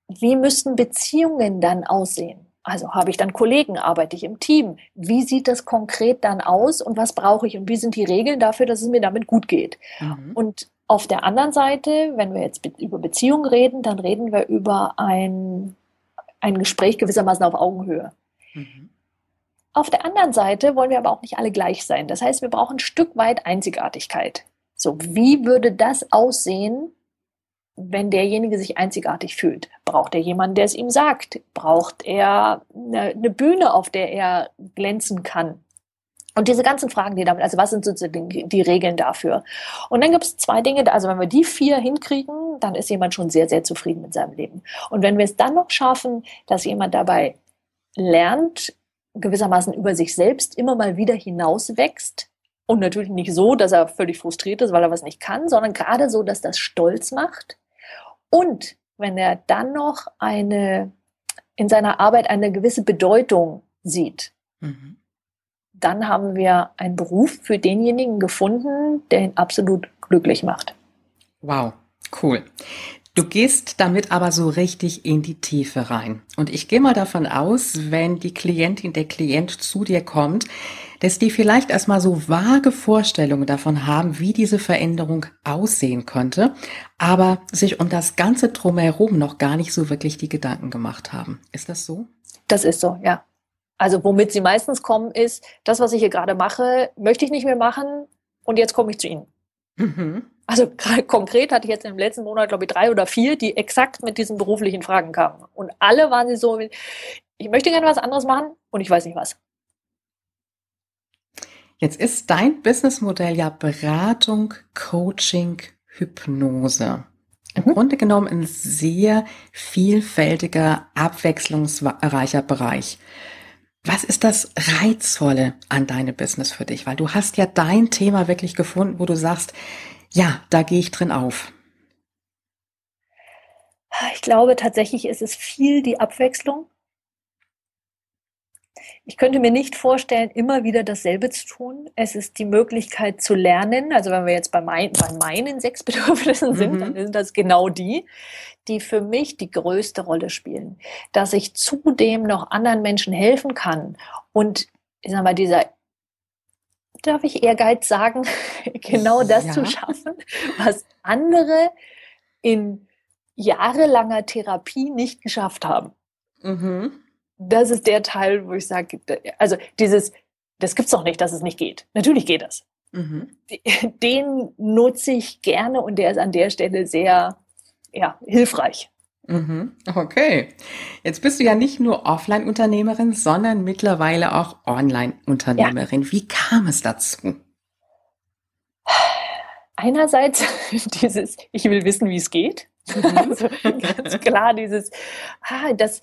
Speaker 2: wie müssten Beziehungen dann aussehen? Also habe ich dann Kollegen, arbeite ich im Team? Wie sieht das konkret dann aus und was brauche ich und wie sind die Regeln dafür, dass es mir damit gut geht? Mhm. Und auf der anderen Seite, wenn wir jetzt über Beziehungen reden, dann reden wir über ein, ein Gespräch gewissermaßen auf Augenhöhe. Mhm. Auf der anderen Seite wollen wir aber auch nicht alle gleich sein. Das heißt, wir brauchen ein Stück weit Einzigartigkeit. So, wie würde das aussehen, wenn derjenige sich einzigartig fühlt? Braucht er jemanden, der es ihm sagt? Braucht er eine, Bühne, auf der er glänzen kann? Und diese ganzen Fragen, die damit, also was sind sozusagen die, die Regeln dafür? Und dann gibt es zwei Dinge, also wenn wir die vier hinkriegen, dann ist jemand schon sehr, sehr zufrieden mit seinem Leben. Und wenn wir es dann noch schaffen, dass jemand dabei lernt, gewissermaßen über sich selbst immer mal wieder hinauswächst, und natürlich nicht so, dass er völlig frustriert ist, weil er was nicht kann, sondern gerade so, dass das stolz macht. Und wenn er dann noch eine, in seiner Arbeit eine gewisse Bedeutung sieht, mhm. dann haben wir einen Beruf für denjenigen gefunden, der ihn absolut glücklich macht.
Speaker 1: Wow, cool. Du gehst damit aber so richtig in die Tiefe rein. Und ich gehe mal davon aus, wenn die Klientin, der Klient zu dir kommt, dass die vielleicht erstmal so vage Vorstellungen davon haben, wie diese Veränderung aussehen könnte, aber sich um das Ganze drumherum noch gar nicht so wirklich die Gedanken gemacht haben. Ist das so?
Speaker 2: Das ist so, ja. Also womit sie meistens kommen, ist, das, was ich hier gerade mache, möchte ich nicht mehr machen und jetzt komme ich zu Ihnen. Mhm. Also konkret hatte ich jetzt im letzten Monat, glaube ich, drei oder vier, die exakt mit diesen beruflichen Fragen kamen. Und alle waren sie so, ich möchte gerne was anderes machen und ich weiß nicht was.
Speaker 1: Jetzt ist dein Businessmodell ja Beratung, Coaching, Hypnose. Im mhm. Grunde genommen ein sehr vielfältiger, abwechslungsreicher Bereich. Was ist das Reizvolle an deinem Business für dich? Weil du hast ja dein Thema wirklich gefunden, wo du sagst, ja, da gehe ich drin auf.
Speaker 2: Ich glaube tatsächlich ist es viel die Abwechslung. Ich könnte mir nicht vorstellen, immer wieder dasselbe zu tun. Es ist die Möglichkeit zu lernen. Also wenn wir jetzt bei, mein, bei meinen sechs [laughs] Bedürfnissen sind, mhm. dann sind das genau die, die für mich die größte Rolle spielen. Dass ich zudem noch anderen Menschen helfen kann und ich sag mal, dieser darf ich Ehrgeiz sagen, [laughs] genau das ja. zu schaffen, was andere in jahrelanger Therapie nicht geschafft haben. Mhm das ist der Teil, wo ich sage, also dieses, das gibt's doch nicht, dass es nicht geht. Natürlich geht das. Mhm. [laughs] Den nutze ich gerne und der ist an der Stelle sehr ja, hilfreich.
Speaker 1: Mhm. Okay. Jetzt bist du ja nicht nur Offline-Unternehmerin, sondern mittlerweile auch Online-Unternehmerin. Ja. Wie kam es dazu?
Speaker 2: Einerseits [laughs] dieses, ich will wissen, wie es geht. Mhm. [laughs] Also ganz klar dieses, ah, das,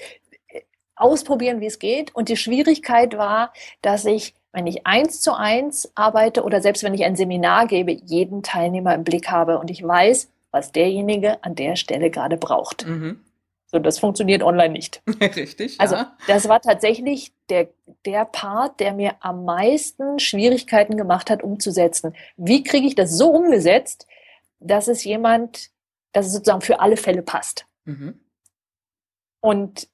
Speaker 2: ausprobieren, wie es geht. Und die Schwierigkeit war, dass ich, wenn ich eins zu eins arbeite oder selbst wenn ich ein Seminar gebe, jeden Teilnehmer im Blick habe und ich weiß, was derjenige an der Stelle gerade braucht. Mhm. So, das funktioniert online nicht. [laughs]
Speaker 1: Richtig.
Speaker 2: Also, ja. das war tatsächlich der, der Part, der mir am meisten Schwierigkeiten gemacht hat, umzusetzen. Wie kriege ich das so umgesetzt, dass es jemand, dass es sozusagen für alle Fälle passt? Mhm. Und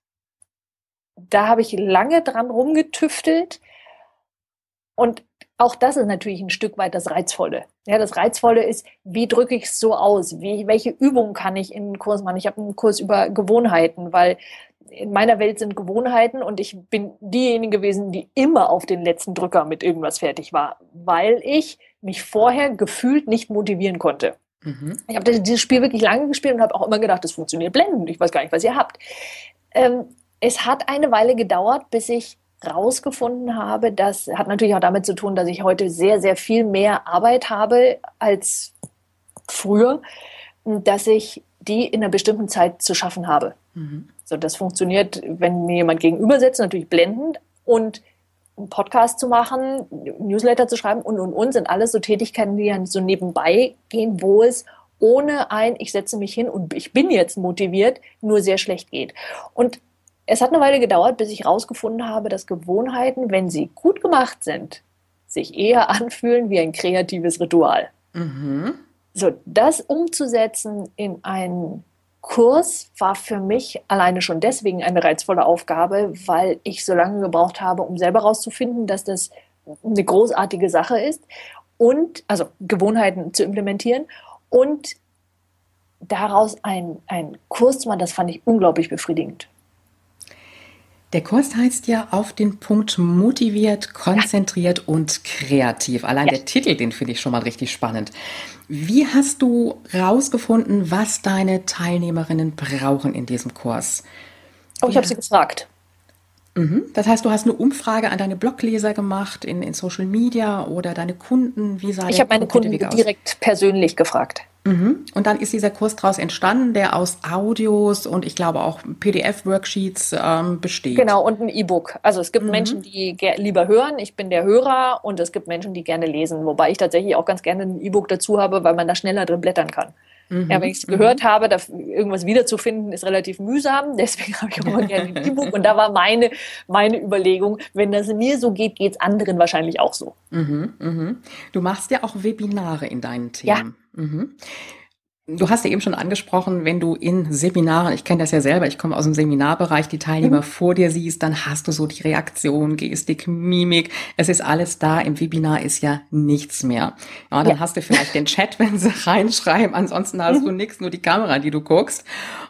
Speaker 2: da habe ich lange dran rumgetüftelt. Und auch das ist natürlich ein Stück weit das Reizvolle. Ja, das Reizvolle ist, wie drücke ich es so aus? Wie, welche Übungen kann ich in einen Kurs machen? Ich habe einen Kurs über Gewohnheiten, weil in meiner Welt sind Gewohnheiten und ich bin diejenige gewesen, die immer auf den letzten Drücker mit irgendwas fertig war, weil ich mich vorher gefühlt nicht motivieren konnte. Mhm. Ich habe dieses Spiel wirklich lange gespielt und habe auch immer gedacht, das funktioniert blendend. Ich weiß gar nicht, was ihr habt. Ähm, es hat eine Weile gedauert, bis ich rausgefunden habe, das hat natürlich auch damit zu tun, dass ich heute sehr, sehr viel mehr Arbeit habe als früher, dass ich die in einer bestimmten Zeit zu schaffen habe. Mhm. So, das funktioniert, wenn mir jemand gegenüber sitzt, natürlich blendend und einen Podcast zu machen, Newsletter zu schreiben und und und sind alles so Tätigkeiten, die ja so nebenbei gehen, wo es ohne ein, ich setze mich hin und ich bin jetzt motiviert, nur sehr schlecht geht. Und es hat eine Weile gedauert, bis ich herausgefunden habe, dass Gewohnheiten, wenn sie gut gemacht sind, sich eher [laughs] anfühlen wie ein kreatives Ritual. Mhm. So, das umzusetzen in ein Kurs war für mich alleine schon deswegen eine reizvolle Aufgabe, weil ich so lange gebraucht habe, um selber herauszufinden, dass das eine großartige Sache ist und also Gewohnheiten zu implementieren und daraus ein, ein Kurs zu machen, das fand ich unglaublich befriedigend.
Speaker 1: Der Kurs heißt ja auf den Punkt motiviert, konzentriert ja. und kreativ. Allein ja. der Titel, den finde ich schon mal richtig spannend. Wie hast du rausgefunden, was deine Teilnehmerinnen brauchen in diesem Kurs?
Speaker 2: Oh, ich habe sie gefragt.
Speaker 1: Mhm. Das heißt, du hast eine Umfrage an deine Blogleser gemacht in, in Social Media oder deine Kunden?
Speaker 2: Wie sah ich habe meine Kunden direkt persönlich gefragt.
Speaker 1: Mhm. Und dann ist dieser Kurs daraus entstanden, der aus Audios und ich glaube auch PDF-Worksheets ähm, besteht.
Speaker 2: Genau, und ein E-Book. Also es gibt mhm. Menschen, die lieber hören, ich bin der Hörer und es gibt Menschen, die gerne lesen, wobei ich tatsächlich auch ganz gerne ein E-Book dazu habe, weil man da schneller drin blättern kann. Mhm. Ja, wenn ich es gehört mhm. habe, da irgendwas wiederzufinden, ist relativ mühsam. [laughs] Deswegen habe ich auch immer gerne ein E-Book. Und da war meine, meine Überlegung, wenn das mir so geht, geht es anderen wahrscheinlich auch so.
Speaker 1: Mhm, mhm. Du machst ja auch Webinare in deinen Themen. Ja. Mhm. Du hast ja eben schon angesprochen, wenn du in Seminaren, ich kenne das ja selber, ich komme aus dem Seminarbereich, die Teilnehmer mhm. vor dir siehst, dann hast du so die Reaktion, Gestik, Mimik. Es ist alles da. Im Webinar ist ja nichts mehr. Ja, dann ja. hast du vielleicht den Chat, wenn sie [laughs] reinschreiben. Ansonsten hast mhm. du nichts, nur die Kamera, die du guckst.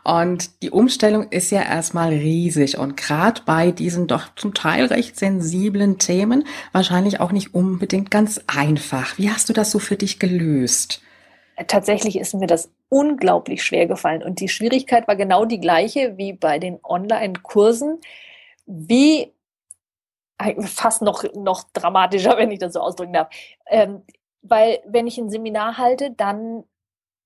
Speaker 1: Und die Umstellung ist ja erstmal riesig. Und gerade bei diesen doch zum Teil recht sensiblen Themen wahrscheinlich auch nicht unbedingt ganz einfach. Wie hast du das so für dich gelöst?
Speaker 2: Tatsächlich ist mir das unglaublich schwer gefallen. Und die Schwierigkeit war genau die gleiche wie bei den Online-Kursen. Wie fast noch, noch dramatischer, [laughs] wenn ich das so ausdrücken darf. Ähm, weil wenn ich ein Seminar halte, dann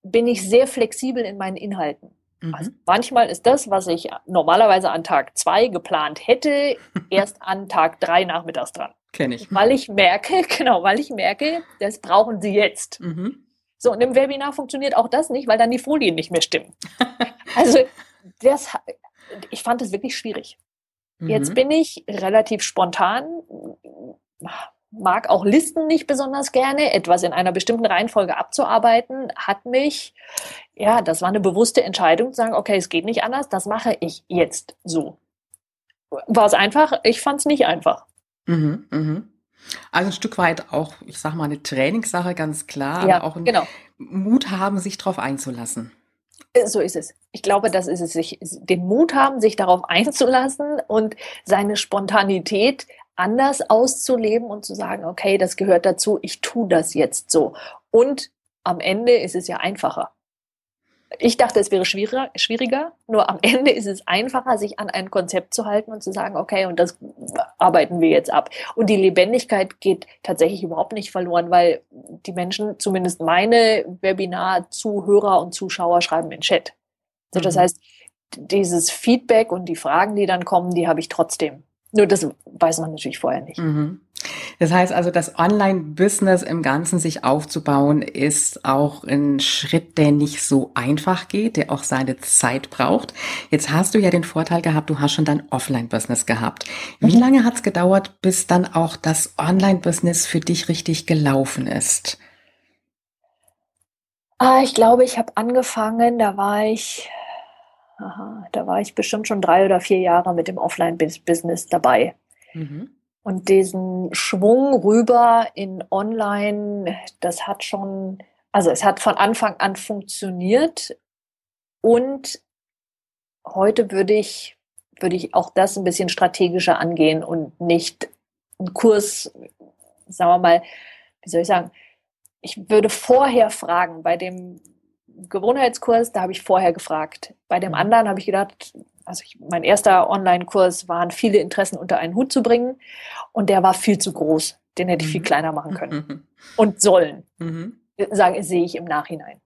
Speaker 2: bin ich sehr flexibel in meinen Inhalten. Mhm. Also manchmal ist das, was ich normalerweise an Tag zwei geplant hätte, [laughs] erst an Tag drei nachmittags dran.
Speaker 1: Kenne ich.
Speaker 2: Weil ich merke, [laughs] genau, weil ich merke, das brauchen sie jetzt. Mhm. So, und im Webinar funktioniert auch das nicht, weil dann die Folien nicht mehr stimmen. [laughs] also, das, ich fand es wirklich schwierig. Mhm. Jetzt bin ich relativ spontan, mag auch Listen nicht besonders gerne. Etwas in einer bestimmten Reihenfolge abzuarbeiten, hat mich, ja, das war eine bewusste Entscheidung, zu sagen, okay, es geht nicht anders, das mache ich jetzt so. War es einfach? Ich fand es nicht einfach.
Speaker 1: Mhm, mhm. Also ein Stück weit auch, ich sage mal, eine Trainingssache, ganz klar, ja, aber auch genau. Mut haben, sich darauf einzulassen.
Speaker 2: Äh, so ist es. Ich glaube, das ist es, sich den Mut haben, sich darauf [laughs] einzulassen und seine Spontanität anders auszuleben und zu sagen, okay, das gehört dazu, ich tue das jetzt so. Und am Ende ist es ja einfacher. Ich dachte, es wäre schwieriger, schwieriger, nur am Ende ist es einfacher, sich an ein Konzept zu halten und zu sagen, okay, und das arbeiten wir jetzt ab. Und die Lebendigkeit geht tatsächlich überhaupt nicht verloren, weil die Menschen, zumindest meine Webinar-Zuhörer und Zuschauer, schreiben in Chat. Also das mhm. heißt, dieses Feedback und die Fragen, die dann kommen, die habe ich trotzdem. Nur das weiß man natürlich vorher nicht. Mhm.
Speaker 1: Das heißt also, das Online-Business im Ganzen sich aufzubauen, ist auch ein Schritt, der nicht so einfach geht, der auch seine Zeit braucht. Jetzt hast du ja den Vorteil gehabt, du hast schon dein Offline-Business gehabt. Wie mhm. lange hat es gedauert, bis dann auch das Online-Business für dich richtig gelaufen ist?
Speaker 2: Ah, ich glaube, ich habe angefangen, da war ich, aha, da war ich bestimmt schon drei oder vier Jahre mit dem Offline-Business dabei. Mhm. Und diesen Schwung rüber in Online, das hat schon, also es hat von Anfang an funktioniert. Und heute würde ich, würde ich auch das ein bisschen strategischer angehen und nicht einen Kurs, sagen wir mal, wie soll ich sagen, ich würde vorher fragen, bei dem Gewohnheitskurs, da habe ich vorher gefragt. Bei dem mhm. anderen habe ich gedacht, also ich, mein erster Online-Kurs waren viele Interessen unter einen Hut zu bringen und der war viel zu groß. Den hätte ich viel mhm. kleiner machen [laughs] können mhm. und sollen. Mhm. Sage, sehe ich im Nachhinein.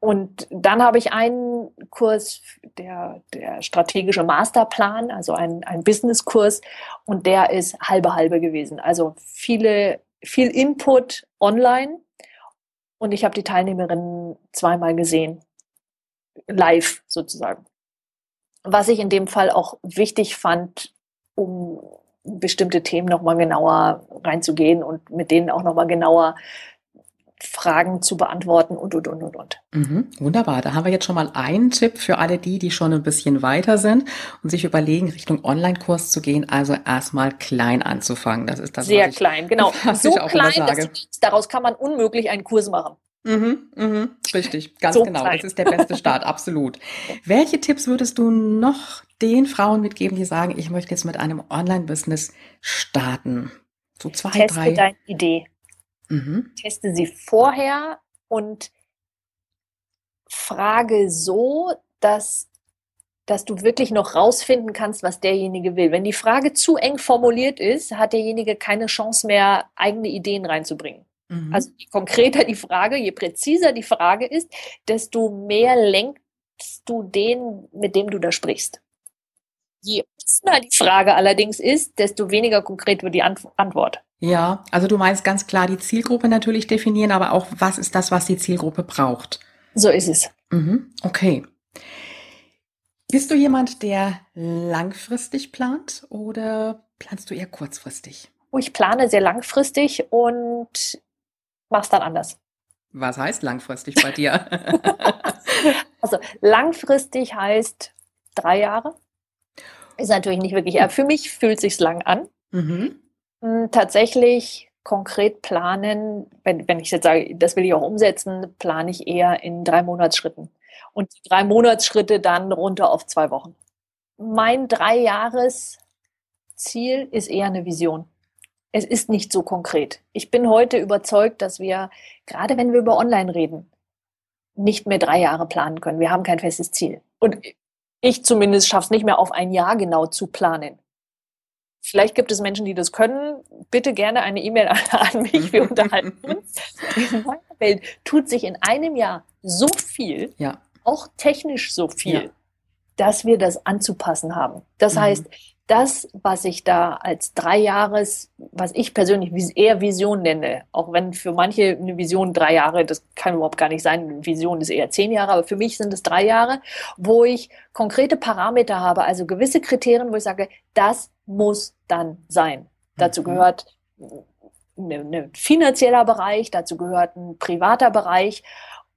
Speaker 2: Und dann habe ich einen Kurs, der, der strategische Masterplan, also ein, ein Business-Kurs, und der ist halbe halbe gewesen. Also viele, viel Input online. Und ich habe die Teilnehmerinnen zweimal gesehen. Live sozusagen was ich in dem Fall auch wichtig fand, um bestimmte Themen nochmal genauer reinzugehen und mit denen auch nochmal genauer Fragen zu beantworten und, und, und, und, und.
Speaker 1: Mhm, wunderbar. Da haben wir jetzt schon mal einen Tipp für alle die, die schon ein bisschen weiter sind und sich überlegen, Richtung Online-Kurs zu gehen. Also erstmal klein anzufangen. Das ist das,
Speaker 2: Sehr klein, genau. [laughs] So klein, dass daraus kann man unmöglich einen Kurs machen.
Speaker 1: Mhm, mhm, richtig, ganz so genau. Klein. Das ist der beste Start, [laughs] absolut. Welche Tipps würdest du noch den Frauen mitgeben, die sagen, ich möchte jetzt mit einem Online-Business starten? So zwei,
Speaker 2: Teste
Speaker 1: drei.
Speaker 2: deine Idee. Mhm. Teste sie vorher und frage so, dass, dass du wirklich noch rausfinden kannst, was derjenige will. Wenn die Frage zu eng formuliert ist, hat derjenige keine Chance mehr, eigene Ideen reinzubringen. Mhm. Also je konkreter die Frage, je präziser die Frage ist, desto mehr lenkst du den, mit dem du da sprichst. Je offener die Frage allerdings ist, desto weniger konkret wird die Antwort.
Speaker 1: Ja, also du meinst ganz klar die Zielgruppe natürlich definieren, aber auch was ist das, was die Zielgruppe braucht.
Speaker 2: So ist es.
Speaker 1: Mhm, okay. Bist du jemand, der langfristig plant oder planst du eher kurzfristig?
Speaker 2: Oh, ich plane sehr langfristig und mach's dann anders.
Speaker 1: Was heißt langfristig bei dir? [laughs]
Speaker 2: also langfristig heißt drei Jahre. Ist natürlich nicht wirklich. Für mich fühlt sich's lang an. Mhm. Hm, tatsächlich konkret planen, wenn, wenn ich jetzt sage, das will ich auch umsetzen, plane ich eher in drei Monatsschritten. Und die drei Monatsschritte dann runter auf zwei Wochen. Mein Dreijahresziel ist eher eine Vision. Es ist nicht so konkret. Ich bin heute überzeugt, dass wir, gerade wenn wir über Online reden, nicht mehr drei Jahre planen können. Wir haben kein festes Ziel. Und ich zumindest schaffe es nicht mehr auf ein Jahr genau zu planen. Vielleicht gibt es Menschen, die das können. Bitte gerne eine E-Mail [laughs] an mich. Wir unterhalten [laughs] uns. In meiner Welt tut sich in einem Jahr so viel,
Speaker 1: ja.
Speaker 2: auch technisch so viel, ja. dass wir das anzupassen haben. Das mhm. heißt, das, was ich da als drei Jahres, was ich persönlich eher Vision nenne, auch wenn für manche eine Vision drei Jahre, das kann überhaupt gar nicht sein, eine Vision ist eher zehn Jahre, aber für mich sind es drei Jahre, wo ich konkrete Parameter habe, also gewisse Kriterien, wo ich sage, das muss dann sein. Dazu mhm. gehört ein finanzieller Bereich, dazu gehört ein privater Bereich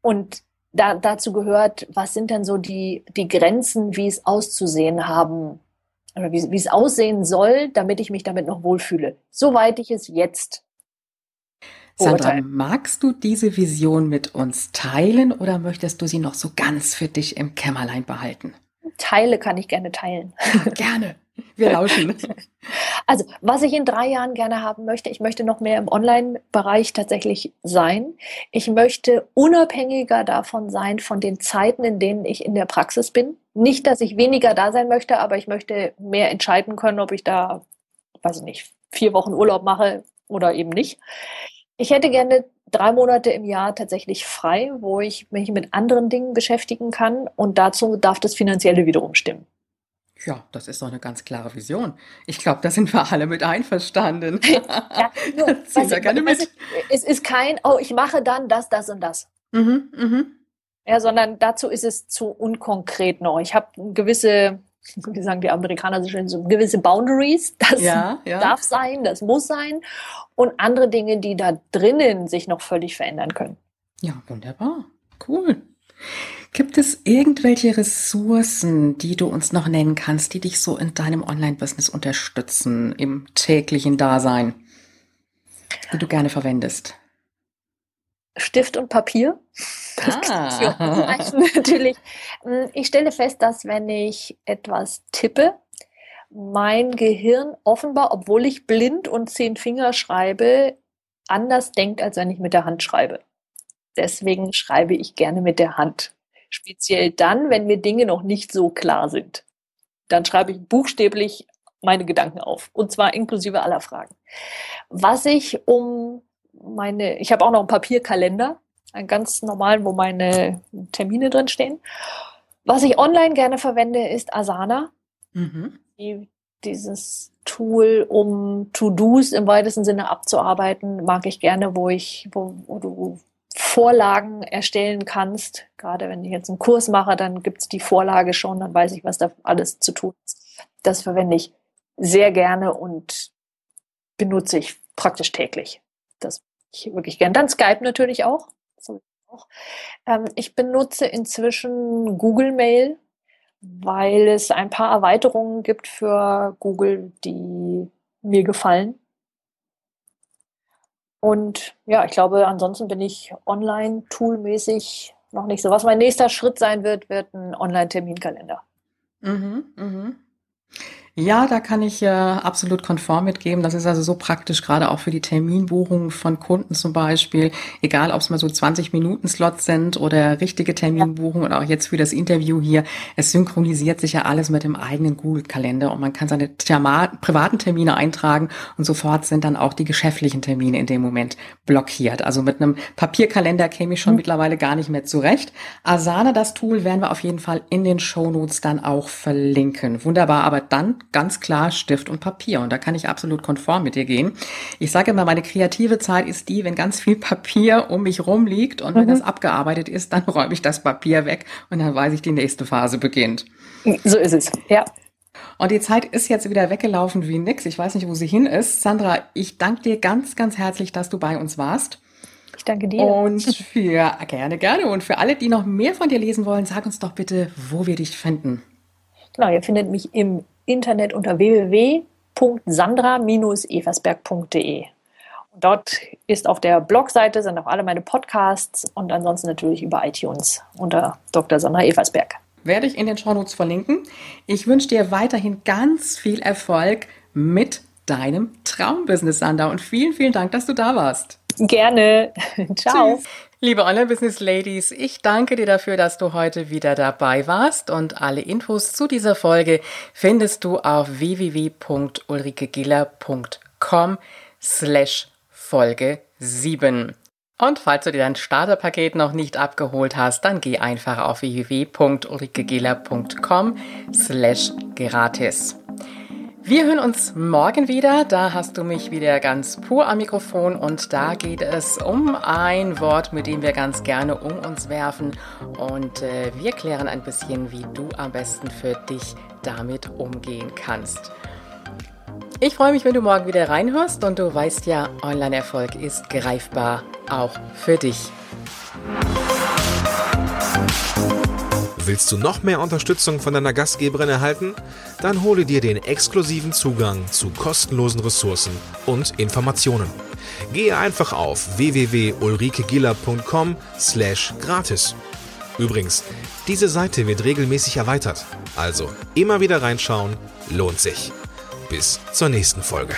Speaker 2: und da, dazu gehört, was sind denn so die, die Grenzen, wie es auszusehen haben oder wie, wie es aussehen soll, damit ich mich damit noch wohlfühle. Soweit ich es jetzt
Speaker 1: Sandra, magst du diese Vision mit uns teilen oder möchtest du sie noch so ganz für dich im Kämmerlein behalten?
Speaker 2: Teile kann ich gerne teilen.
Speaker 1: gerne. [laughs] Wir lauschen. [laughs]
Speaker 2: Also, was ich in drei Jahren gerne haben möchte, ich möchte noch mehr im Online-Bereich tatsächlich sein. Ich möchte unabhängiger davon sein, von den Zeiten, in denen ich in der Praxis bin. Nicht, dass ich weniger da sein möchte, aber ich möchte mehr entscheiden können, ob ich da, weiß ich nicht, vier Wochen Urlaub mache oder eben nicht. Ich hätte gerne drei Monate im Jahr tatsächlich frei, wo ich mich mit anderen Dingen beschäftigen kann und dazu darf das Finanzielle wiederum stimmen.
Speaker 1: Ja, das ist doch eine ganz klare Vision. Ich glaube, da sind wir alle mit einverstanden. [laughs] ja,
Speaker 2: nur, Ziehen wir gerne mit. Es ist kein, oh, ich mache dann das, das und das. Mhm, mhm. Ja, sondern dazu ist es zu unkonkret noch. Ich habe gewisse, [laughs] wie sagen die Amerikaner so schön, so gewisse Boundaries. [laughs] Das ja, ja. darf sein, das muss sein. Und andere Dinge, die da drinnen sich noch völlig verändern können.
Speaker 1: Ja, wunderbar. Cool. Gibt es irgendwelche Ressourcen, die du uns noch nennen kannst, die dich so in deinem Online-Business unterstützen, im täglichen Dasein, die du gerne verwendest?
Speaker 2: Stift und Papier. Ah. [laughs] natürlich. Hm, ich stelle fest, dass wenn ich etwas tippe, mein Gehirn offenbar, obwohl ich blind und zehn Finger schreibe, anders denkt, als wenn ich mit der Hand schreibe. Deswegen schreibe ich gerne mit der Hand. Speziell dann, wenn mir Dinge noch nicht so klar sind. Dann schreibe ich buchstäblich meine Gedanken auf. Und zwar inklusive aller Fragen. Was ich um meine, ich habe auch noch einen Papierkalender, einen ganz normalen, wo meine Termine drin stehen. Was ich online gerne verwende, ist Asana. Mhm. Die, dieses Tool, um To-Dos im weitesten Sinne abzuarbeiten, mag ich gerne, wo ich, wo, wo du Vorlagen erstellen kannst. Gerade wenn ich jetzt einen Kurs mache, dann gibt es die Vorlage schon, dann weiß ich, was da alles zu tun ist. Das verwende ich sehr gerne und benutze ich praktisch täglich. Das ich wirklich gern. Dann Skype natürlich auch. Ähm, ich benutze inzwischen Google Mail, weil es ein paar Erweiterungen gibt für Google, die mir gefallen. Und ja, ich glaube, ansonsten bin ich online toolmäßig noch nicht so. Was mein nächster Schritt sein wird, wird ein Online-Terminkalender.
Speaker 1: Mhm, mhm. Ja, da kann ich äh, absolut konform mitgeben. Das ist also so praktisch, gerade auch für die Terminbuchung von Kunden zum Beispiel. Egal, ob es mal so 20-Minuten-Slots sind oder richtige Terminbuchungen oder auch jetzt für das Interview hier. Es synchronisiert sich ja alles mit dem eigenen Google-Kalender und man kann seine Therma privaten Termine eintragen und sofort sind dann auch die geschäftlichen Termine in dem Moment blockiert. Also mit einem Papierkalender käme ich schon mhm. mittlerweile gar nicht mehr zurecht. Asana, das Tool, werden wir auf jeden Fall in den Shownotes dann auch verlinken. Wunderbar, aber dann ganz klar Stift und Papier. Und da kann ich absolut konform mit dir gehen. Ich sage immer, meine kreative Zeit ist die, wenn ganz viel Papier um mich rumliegt und mhm. wenn das abgearbeitet ist, dann [laughs] räume ich das Papier weg und dann weiß ich, die nächste Phase beginnt.
Speaker 2: So ist es, ja.
Speaker 1: Und die Zeit ist jetzt wieder weggelaufen wie nix. Ich weiß nicht, wo sie hin ist. Sandra, ich danke dir ganz, ganz herzlich, dass du bei uns warst.
Speaker 2: Ich danke dir.
Speaker 1: Und für, gerne, gerne. Und für alle, die noch mehr von dir lesen wollen, sag uns doch bitte, wo wir dich finden.
Speaker 2: Genau, ihr findet mich im Internet unter www.sandra-eversberg.de. Dort ist auf der Blogseite sind auch alle meine Podcasts und ansonsten natürlich über iTunes unter Dr. Sandra Eversberg.
Speaker 1: Werde ich in den Shownotes verlinken. Ich wünsche dir weiterhin ganz viel Erfolg mit deinem Traumbusiness, Sandra. Und vielen, vielen Dank, dass du da warst.
Speaker 2: Gerne. [laughs] Ciao. Tschüss.
Speaker 1: Liebe Online-Business-Ladies, ich danke dir dafür, dass du heute wieder dabei warst und alle Infos zu dieser Folge findest du auf www.ulrikegiller.com slash Folge 7. Und falls du dir dein Starterpaket noch nicht abgeholt hast, dann geh einfach auf www.ulrikegiller.com slash gratis. Wir hören uns morgen wieder. Da hast du mich wieder ganz pur am Mikrofon und da geht es um ein Wort, mit dem wir ganz gerne um uns werfen. Und äh, wir klären ein bisschen, wie du am besten für dich damit umgehen kannst. Ich freue mich, wenn du morgen wieder reinhörst und du weißt ja, Online-Erfolg ist greifbar, auch für dich.
Speaker 3: Willst du noch mehr Unterstützung von deiner Gastgeberin erhalten? Dann hole dir den exklusiven Zugang zu kostenlosen Ressourcen und Informationen. Gehe einfach auf www.ulrikegiller.com/gratis. Übrigens, diese Seite wird regelmäßig erweitert, also immer wieder reinschauen, lohnt sich. Bis zur nächsten Folge.